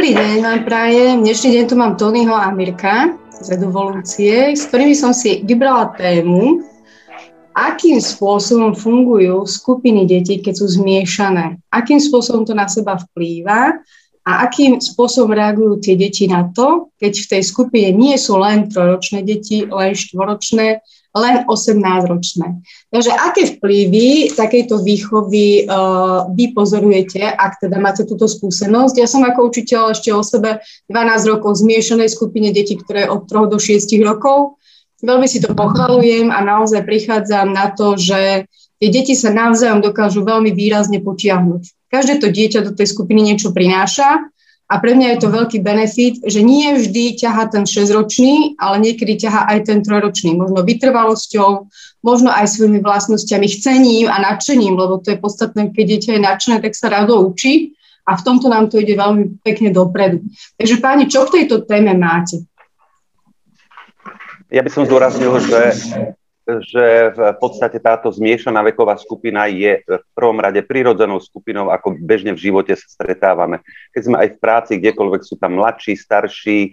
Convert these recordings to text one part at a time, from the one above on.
Dobrý deň vám prajem. Dnešný deň tu mám Tonyho a Mirka z Edovolúcie, s ktorými som si vybrala tému, akým spôsobom fungujú skupiny detí, keď sú zmiešané. Akým spôsobom to na seba vplýva a akým spôsobom reagujú tie deti na to, keď v tej skupine nie sú len trojročné deti, len štvoročné, len 18-ročné. Takže aké vplyvy takejto výchovy uh, vy pozorujete, ak teda máte túto skúsenosť? Ja som ako učiteľ ešte o sebe 12 rokov v zmiešanej skupine detí, ktoré od 3 do 6 rokov. Veľmi si to pochvalujem a naozaj prichádzam na to, že tie deti sa navzájom dokážu veľmi výrazne potiahnuť. Každé to dieťa do tej skupiny niečo prináša a pre mňa je to veľký benefit, že nie vždy ťaha ten 6-ročný, ale niekedy ťaha aj ten trojročný. Možno vytrvalosťou, možno aj svojimi vlastnosťami, chcením a nadšením, lebo to je podstatné, keď dieťa je nadšené, tak sa rado učí a v tomto nám to ide veľmi pekne dopredu. Takže páni, čo k tejto téme máte? Ja by som zdôraznil, že že v podstate táto zmiešaná veková skupina je v prvom rade prirodzenou skupinou, ako bežne v živote sa stretávame. Keď sme aj v práci, kdekoľvek sú tam mladší, starší, e,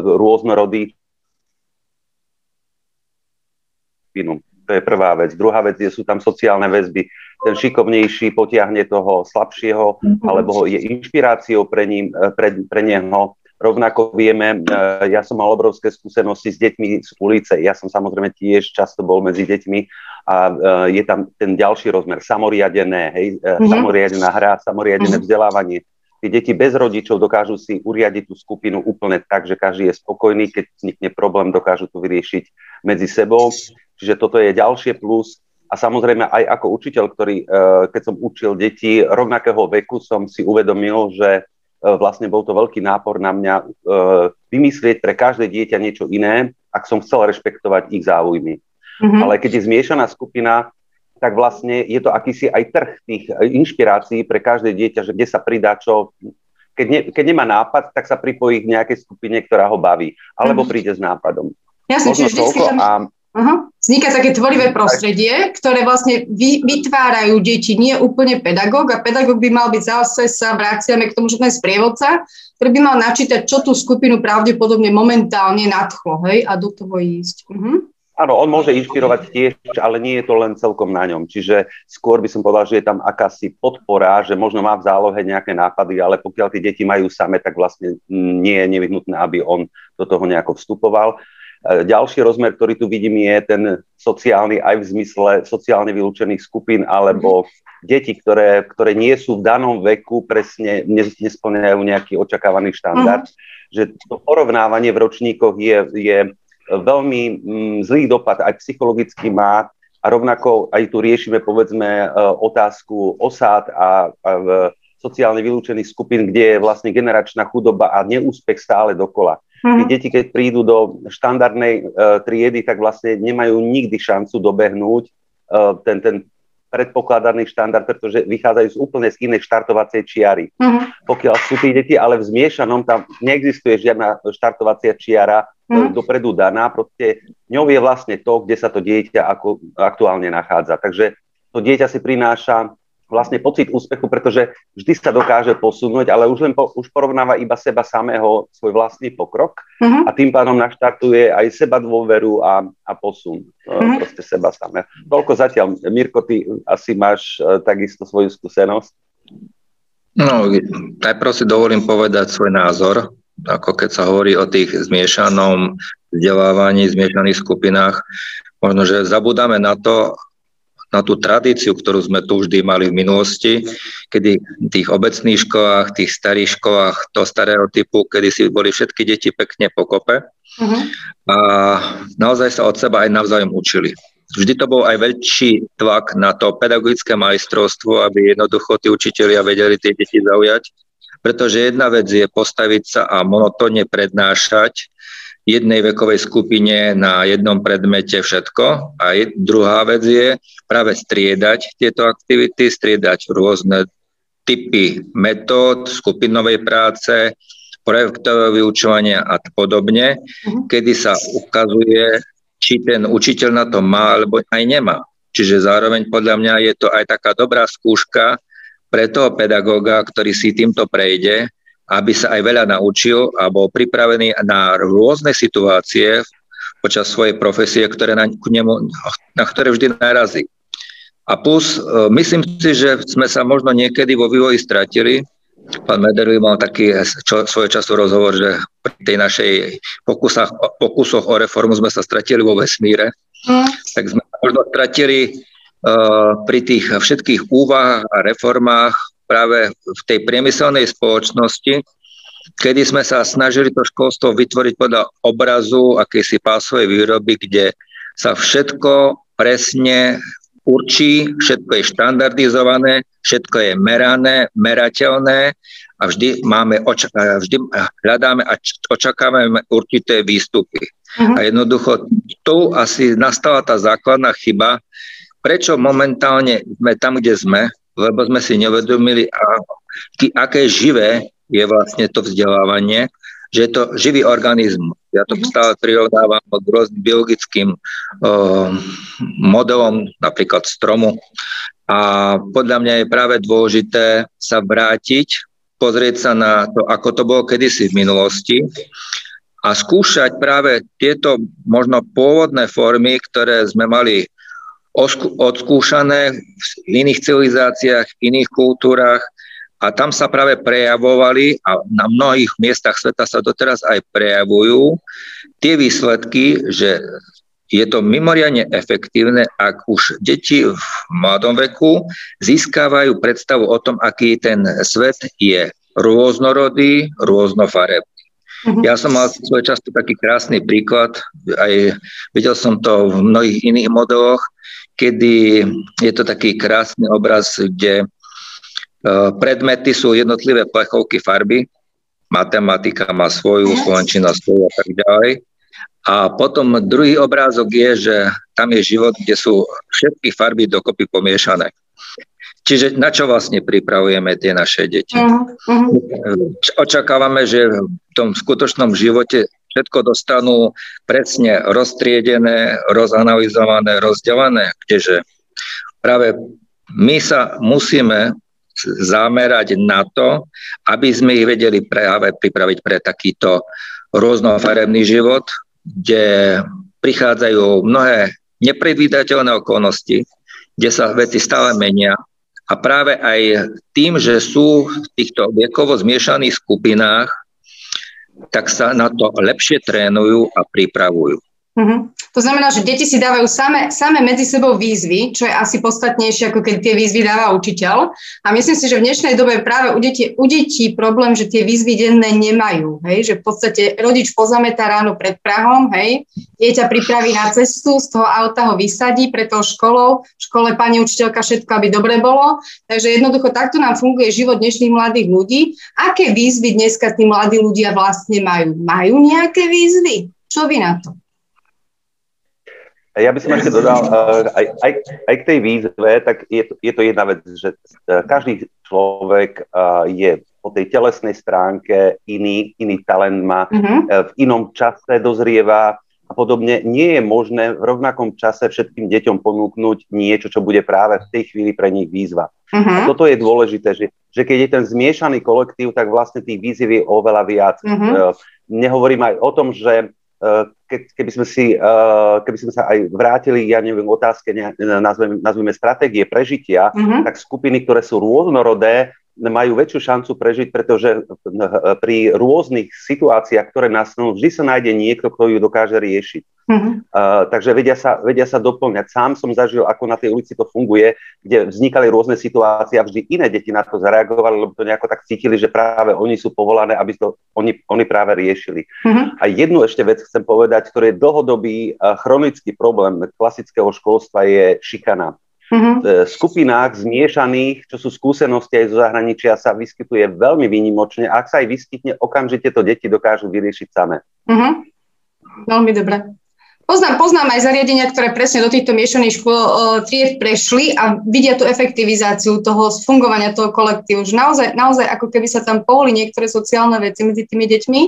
rôznorodí. To je prvá vec. Druhá vec je, sú tam sociálne väzby. Ten šikovnejší potiahne toho slabšieho, alebo je inšpiráciou pre, ním, e, pre, pre neho Rovnako vieme, e, ja som mal obrovské skúsenosti s deťmi z ulice. Ja som samozrejme tiež často bol medzi deťmi a e, je tam ten ďalší rozmer, samoriadené, hej, mm-hmm. samoriadená hra, samoriadené mm-hmm. vzdelávanie. Tí deti bez rodičov dokážu si uriadiť tú skupinu úplne tak, že každý je spokojný, keď vznikne problém, dokážu to vyriešiť medzi sebou. Čiže toto je ďalšie plus. A samozrejme aj ako učiteľ, ktorý, keď som učil deti rovnakého veku, som si uvedomil, že vlastne bol to veľký nápor na mňa e, vymyslieť pre každé dieťa niečo iné, ak som chcel rešpektovať ich záujmy. Mm-hmm. Ale keď je zmiešaná skupina, tak vlastne je to akýsi aj trh tých inšpirácií pre každé dieťa, že kde sa pridá čo. Keď, ne, keď nemá nápad, tak sa pripojí k nejakej skupine, ktorá ho baví, alebo mm-hmm. príde s nápadom. Jasne, čiže vždycky tam... a Uh-huh. Vzniká také tvorivé prostredie, ktoré vlastne vy, vytvárajú deti, nie úplne pedagóg a pedagóg by mal byť zase sa vraciame k tomu, že ten sprievodca, ktorý by mal načítať, čo tú skupinu pravdepodobne momentálne nadchlo, hej, a do toho ísť. Uh-huh. Áno, on môže inšpirovať tiež, ale nie je to len celkom na ňom. Čiže skôr by som povedal, že je tam akási podpora, že možno má v zálohe nejaké nápady, ale pokiaľ tie deti majú same, tak vlastne nie je nevyhnutné, aby on do toho nejako vstupoval. E, ďalší rozmer, ktorý tu vidím, je ten sociálny aj v zmysle sociálne vylúčených skupín alebo deti, ktoré, ktoré nie sú v danom veku, presne nesplňajú nejaký očakávaný štandard. Uh-huh. Že to porovnávanie v ročníkoch je, je veľmi mm, zlý dopad, aj psychologicky má a rovnako aj tu riešime povedzme e, otázku osád a, a sociálne vylúčených skupín, kde je vlastne generačná chudoba a neúspech stále dokola. Mm-hmm. Tí deti, keď prídu do štandardnej uh, triedy, tak vlastne nemajú nikdy šancu dobehnúť uh, ten, ten predpokladaný štandard, pretože vychádzajú z úplne z inej štartovacej čiary. Mm-hmm. Pokiaľ sú tí deti ale v zmiešanom, tam neexistuje žiadna štartovacia čiara mm-hmm. dopredu daná, proste ňou je vlastne to, kde sa to dieťa ako, aktuálne nachádza. Takže to dieťa si prináša vlastne pocit úspechu, pretože vždy sa dokáže posunúť, ale už len po, už porovnáva iba seba samého, svoj vlastný pokrok uh-huh. a tým pádom naštartuje aj seba dôveru a, a posun uh-huh. proste seba samého. Toľko zatiaľ. Mirko, ty asi máš uh, takisto svoju skúsenosť? No, najprv si dovolím povedať svoj názor, ako keď sa hovorí o tých zmiešanom vzdelávaní, zmiešaných skupinách. Možno, že zabudáme na to, na tú tradíciu, ktorú sme tu vždy mali v minulosti, kedy v tých obecných školách, tých starých školách, to starého typu, kedy si boli všetky deti pekne pokope uh-huh. a naozaj sa od seba aj navzájom učili. Vždy to bol aj väčší tlak na to pedagogické majstrovstvo, aby jednoducho tí učitelia vedeli tie deti zaujať, pretože jedna vec je postaviť sa a monotónne prednášať jednej vekovej skupine na jednom predmete všetko. A je, druhá vec je práve striedať tieto aktivity, striedať rôzne typy metód, skupinovej práce, projektové vyučovania a podobne, uh-huh. kedy sa ukazuje, či ten učiteľ na to má alebo aj nemá. Čiže zároveň podľa mňa je to aj taká dobrá skúška pre toho pedagóga, ktorý si týmto prejde, aby sa aj veľa naučil a bol pripravený na rôzne situácie počas svojej profesie, ktoré na, k nemu, na ktoré vždy narazí. A plus, e, myslím si, že sme sa možno niekedy vo vývoji stratili. Pán Mederli mal taký čo, svoj času rozhovor, že pri tej našej pokusách, pokusoch o reformu sme sa stratili vo vesmíre. Mm. Tak sme možno stratili uh, pri tých všetkých úvahách a reformách práve v tej priemyselnej spoločnosti, kedy sme sa snažili to školstvo vytvoriť podľa obrazu akejsi pásovej výroby, kde sa všetko presne určí, všetko je štandardizované, všetko je merané, merateľné a vždy, máme, vždy hľadáme a očakávame určité výstupy. Uh-huh. A jednoducho tu asi nastala tá základná chyba, prečo momentálne sme tam, kde sme, lebo sme si nevedomili, aké živé je vlastne to vzdelávanie, že je to živý organizmus. Ja to mm-hmm. stále prirovnávam k rôznym biologickým uh, modelom, napríklad stromu. A podľa mňa je práve dôležité sa vrátiť, pozrieť sa na to, ako to bolo kedysi v minulosti a skúšať práve tieto možno pôvodné formy, ktoré sme mali odskúšané v iných civilizáciách, v iných kultúrach a tam sa práve prejavovali a na mnohých miestach sveta sa doteraz aj prejavujú tie výsledky, že je to mimoriadne efektívne, ak už deti v mladom veku získavajú predstavu o tom, aký ten svet je rôznorodý, rôznofarebný. Mm-hmm. Ja som mal svoj často taký krásny príklad, aj videl som to v mnohých iných modeloch, kedy je to taký krásny obraz, kde Eh, predmety sú jednotlivé plechovky farby, matematika má svoju, slovenčina svoju a tak ďalej. A potom druhý obrázok je, že tam je život, kde sú všetky farby dokopy pomiešané. Čiže na čo vlastne pripravujeme tie naše deti? Uh-huh. Očakávame, že v tom skutočnom živote všetko dostanú presne roztriedené, rozanalizované, rozdelené, kdeže práve my sa musíme zamerať na to, aby sme ich vedeli práve pripraviť pre takýto rôznofarebný život, kde prichádzajú mnohé nepredvídateľné okolnosti, kde sa veci stále menia. A práve aj tým, že sú v týchto viekovo zmiešaných skupinách, tak sa na to lepšie trénujú a pripravujú. Uh-huh. To znamená, že deti si dávajú same, same medzi sebou výzvy, čo je asi podstatnejšie, ako keď tie výzvy dáva učiteľ. A myslím si, že v dnešnej dobe práve u detí, u detí problém, že tie výzvy denné nemajú. Hej? Že v podstate rodič pozametá ráno pred Prahom, hej? dieťa pripraví na cestu, z toho auta ho vysadí pre tou školou, v škole pani učiteľka všetko, aby dobre bolo. Takže jednoducho takto nám funguje život dnešných mladých ľudí. Aké výzvy dneska tí mladí ľudia vlastne majú? Majú nejaké výzvy? Čo vy na to? Ja by som ešte dodal, eh, aj, aj, aj k tej výzve, tak je to, je to jedna vec, že eh, každý človek eh, je po tej telesnej stránke iný, iný talent má, mm-hmm. v inom čase dozrieva a podobne. Nie je možné v rovnakom čase všetkým deťom ponúknuť niečo, čo bude práve v tej chvíli pre nich výzva. Mm-hmm. A toto je dôležité, že, že keď je ten zmiešaný kolektív, tak vlastne tých výziv je oveľa viac. Mm-hmm. Nehovorím aj o tom, že ke, keby, sme si, uh, keby sme sa aj vrátili, ja neviem, otázke, ne, nazveme, nazveme stratégie prežitia, mm-hmm. tak skupiny, ktoré sú rôznorodé, majú väčšiu šancu prežiť, pretože pri rôznych situáciách, ktoré nastanú, vždy sa nájde niekto, kto ju dokáže riešiť. Mm-hmm. Uh, takže vedia sa, vedia sa doplňať. Sám som zažil, ako na tej ulici to funguje, kde vznikali rôzne situácie a vždy iné deti na to zareagovali, lebo to nejako tak cítili, že práve oni sú povolané, aby to oni, oni práve riešili. Mm-hmm. A jednu ešte vec chcem povedať, ktorý je dlhodobý uh, chronický problém klasického školstva je šikana mm-hmm. skupinách zmiešaných, čo sú skúsenosti aj zo zahraničia, sa vyskytuje veľmi výnimočne. Ak sa aj vyskytne, okamžite to deti dokážu vyriešiť samé. Mm-hmm. Veľmi dobre. Poznám, poznám aj zariadenia, ktoré presne do týchto miešaných škôl uh, tried prešli a vidia tú efektivizáciu toho fungovania toho kolektívu. Že naozaj, naozaj ako keby sa tam pohli niektoré sociálne veci medzi tými deťmi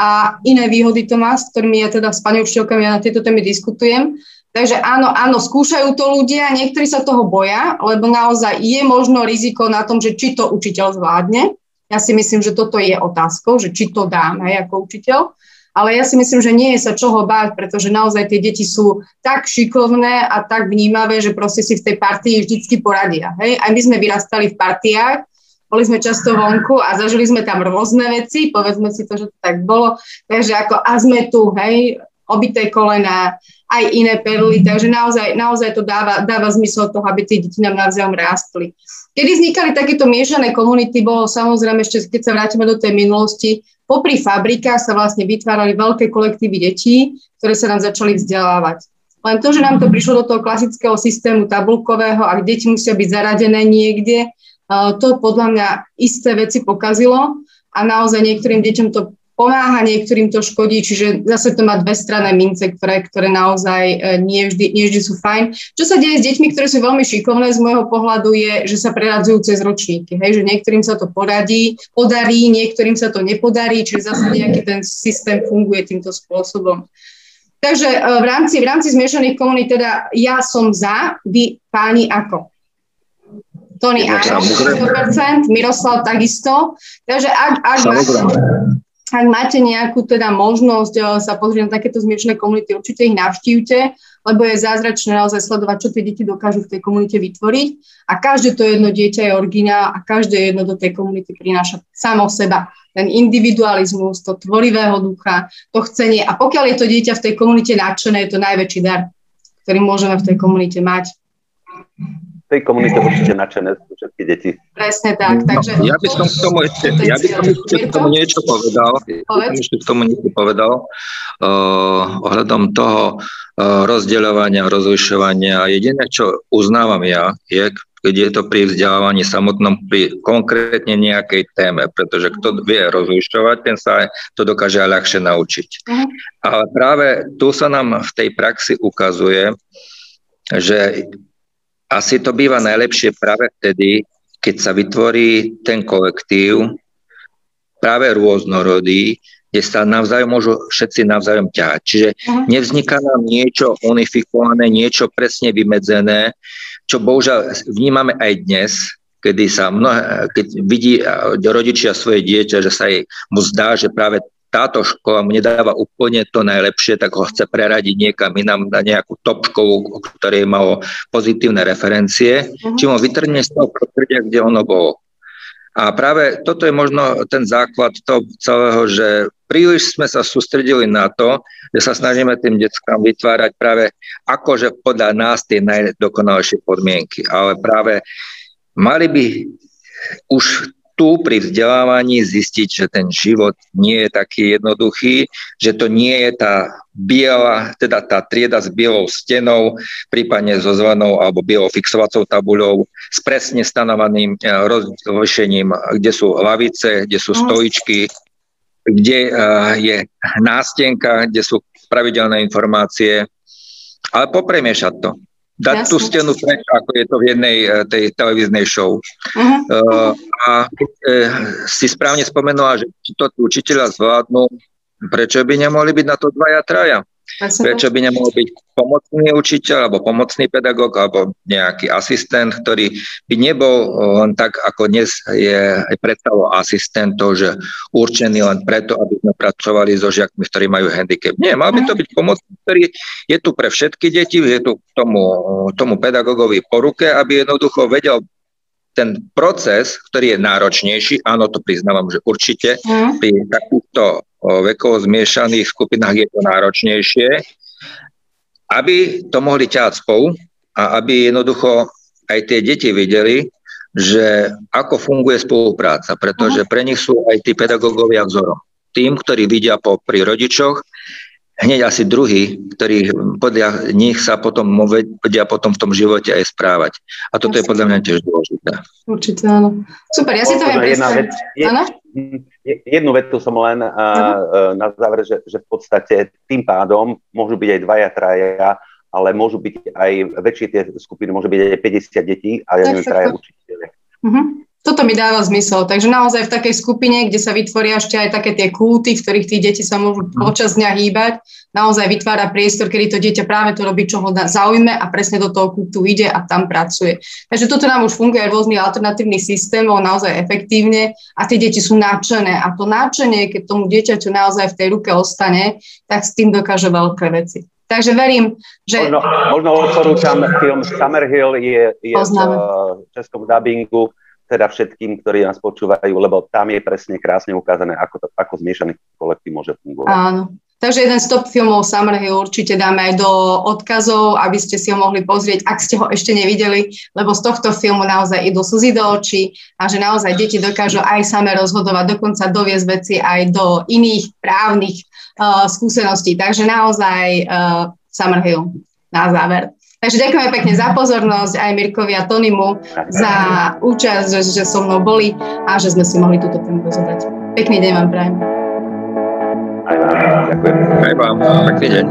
a iné výhody to má, s ktorými ja teda s pani učiteľkami ja na tieto témy diskutujem Takže áno, áno, skúšajú to ľudia, niektorí sa toho boja, lebo naozaj je možno riziko na tom, že či to učiteľ zvládne. Ja si myslím, že toto je otázkou, že či to dáme ako učiteľ. Ale ja si myslím, že nie je sa čoho báť, pretože naozaj tie deti sú tak šikovné a tak vnímavé, že proste si v tej partii vždycky poradia. Hej? Aj my sme vyrastali v partiách, boli sme často vonku a zažili sme tam rôzne veci, povedzme si to, že to tak bolo. Takže ako a sme tu, hej, obité kolena, aj iné perly, takže naozaj, naozaj to dáva, dáva zmysel toho, aby tie deti nám navzájom rástli. Kedy vznikali takéto miešané komunity, bolo samozrejme ešte, keď sa vrátime do tej minulosti, popri fabrikách sa vlastne vytvárali veľké kolektívy detí, ktoré sa nám začali vzdelávať. Len to, že nám to prišlo do toho klasického systému tabulkového a deti musia byť zaradené niekde, to podľa mňa isté veci pokazilo a naozaj niektorým deťom to pomáha, niektorým to škodí, čiže zase to má dve strané mince, ktoré, ktoré naozaj e, nie vždy, nie vždy sú fajn. Čo sa deje s deťmi, ktoré sú veľmi šikovné z môjho pohľadu je, že sa preradzujú cez ročníky, hej, že niektorým sa to poradí, podarí, niektorým sa to nepodarí, čiže zase nejaký ten systém funguje týmto spôsobom. Takže e, v rámci, v rámci zmiešaných komunít teda ja som za, vy páni ako? Tony áno, 100%, Miroslav takisto. Takže ak, ak, ak máte nejakú teda možnosť eh, sa pozrieť na takéto zmiešané komunity, určite ich navštívte, lebo je zázračné naozaj sledovať, čo tie deti dokážu v tej komunite vytvoriť. A každé to jedno dieťa je originál a každé jedno do tej komunity prináša samo seba. Ten individualizmus, to tvorivého ducha, to chcenie. A pokiaľ je to dieťa v tej komunite nadšené, je to najväčší dar, ktorý môžeme v tej komunite mať tej komunite určite nadšené sú všetky deti. Presne tak. No, takže ja by som k tomu ešte, ja by som ešte k tomu niečo povedal. Ja ešte k tomu niečo povedal uh, ohľadom toho uh, rozdeľovania, rozlišovania. Jediné, čo uznávam ja, je, keď je to pri vzdelávaní samotnom, pri konkrétne nejakej téme, pretože kto vie rozlišovať, ten sa to dokáže aj ľahšie naučiť. Uh-huh. Ale práve tu sa nám v tej praxi ukazuje, že asi to býva najlepšie práve vtedy, keď sa vytvorí ten kolektív, práve rôznorodý, kde sa navzájom môžu všetci navzájom ťahať. Čiže nevzniká nám niečo unifikované, niečo presne vymedzené, čo bohužiaľ vnímame aj dnes, kedy sa mnohé, keď vidí rodičia svoje dieťa, že sa jej mu zdá, že práve táto škola mu nedáva úplne to najlepšie, tak ho chce preradiť niekam inám na nejakú top školu, ktorej malo pozitívne referencie, uh-huh. či mu vytrhne z toho prostredia, kde ono bolo. A práve toto je možno ten základ toho celého, že príliš sme sa sústredili na to, že sa snažíme tým deckám vytvárať práve akože podľa nás tie najdokonalejšie podmienky. Ale práve mali by už tu pri vzdelávaní zistiť, že ten život nie je taký jednoduchý, že to nie je tá biela, teda tá trieda s bielou stenou, prípadne so zvanou alebo bielou fixovacou tabuľou s presne stanovaným eh, rozlišením, kde sú lavice, kde sú stoličky, kde eh, je nástenka, kde sú pravidelné informácie, ale popremiešať to dať Jasne. tú stenu preč, ako je to v jednej eh, tej televíznej show. Uh-huh. Uh, a keď uh, si správne spomenula, že či to učiteľa zvládnu, prečo by nemohli byť na to dvaja, traja? Prečo by nemohol byť pomocný učiteľ alebo pomocný pedagóg alebo nejaký asistent, ktorý by nebol len tak, ako dnes je aj predstavo asistentov, že určený len preto, aby sme pracovali so žiakmi, ktorí majú handicap. Nie, mal by to byť pomocný, ktorý je tu pre všetky deti, je tu tomu, tomu pedagógovi po ruke, aby jednoducho vedel ten proces, ktorý je náročnejší, áno, to priznávam, že určite mm. pri takýchto vekovo zmiešaných skupinách je to náročnejšie, aby to mohli ťahať spolu a aby jednoducho aj tie deti videli, že ako funguje spolupráca, pretože pre nich sú aj tí pedagógovia vzorom. Tým, ktorí vidia po, pri rodičoch, hneď asi druhý, ktorí podľa nich sa potom vedia potom v tom živote aj správať. A toto Jasne. je podľa mňa tiež dôležité. Určite áno. Super, ja si to viem predstaviť. Áno? Jednu vetu som len uh, uh, na záver, že, že v podstate tým pádom môžu byť aj dvaja, traja, ale môžu byť aj väčšie tie skupiny, môže byť aj 50 detí a ja neviem, traja učiteľe. Uh-huh. Toto mi dáva zmysel. Takže naozaj v takej skupine, kde sa vytvoria ešte aj také tie kulty, v ktorých tí deti sa môžu mhm. počas dňa hýbať, naozaj vytvára priestor, kedy to dieťa práve to robí, čo ho zaujme a presne do toho kultu ide a tam pracuje. Takže toto nám už funguje v rôznych alternatívnych systémov naozaj efektívne a tie deti sú nadšené. A to nadšenie, keď tomu dieťaťu naozaj v tej ruke ostane, tak s tým dokáže veľké veci. Takže verím, že... Možno, možno odporúčam film Summerhill, je, je v českom dubbingu teda všetkým, ktorí nás počúvajú, lebo tam je presne krásne ukázané, ako, to, ako zmiešaný kolektív môže fungovať. Áno. Takže jeden z top filmov Summerhill určite dáme aj do odkazov, aby ste si ho mohli pozrieť, ak ste ho ešte nevideli, lebo z tohto filmu naozaj idú slzy do očí a že naozaj deti dokážu aj same rozhodovať, dokonca doviesť veci aj do iných právnych uh, skúseností. Takže naozaj uh, Summerhill na záver. Takže ďakujeme pekne za pozornosť aj Mirkovi a Tonimu za účasť, že, že so mnou boli a že sme si mohli túto tému pozorať. Pekný deň vám prajem. Aj vám, ďakujem. Aj vám, pekný deň.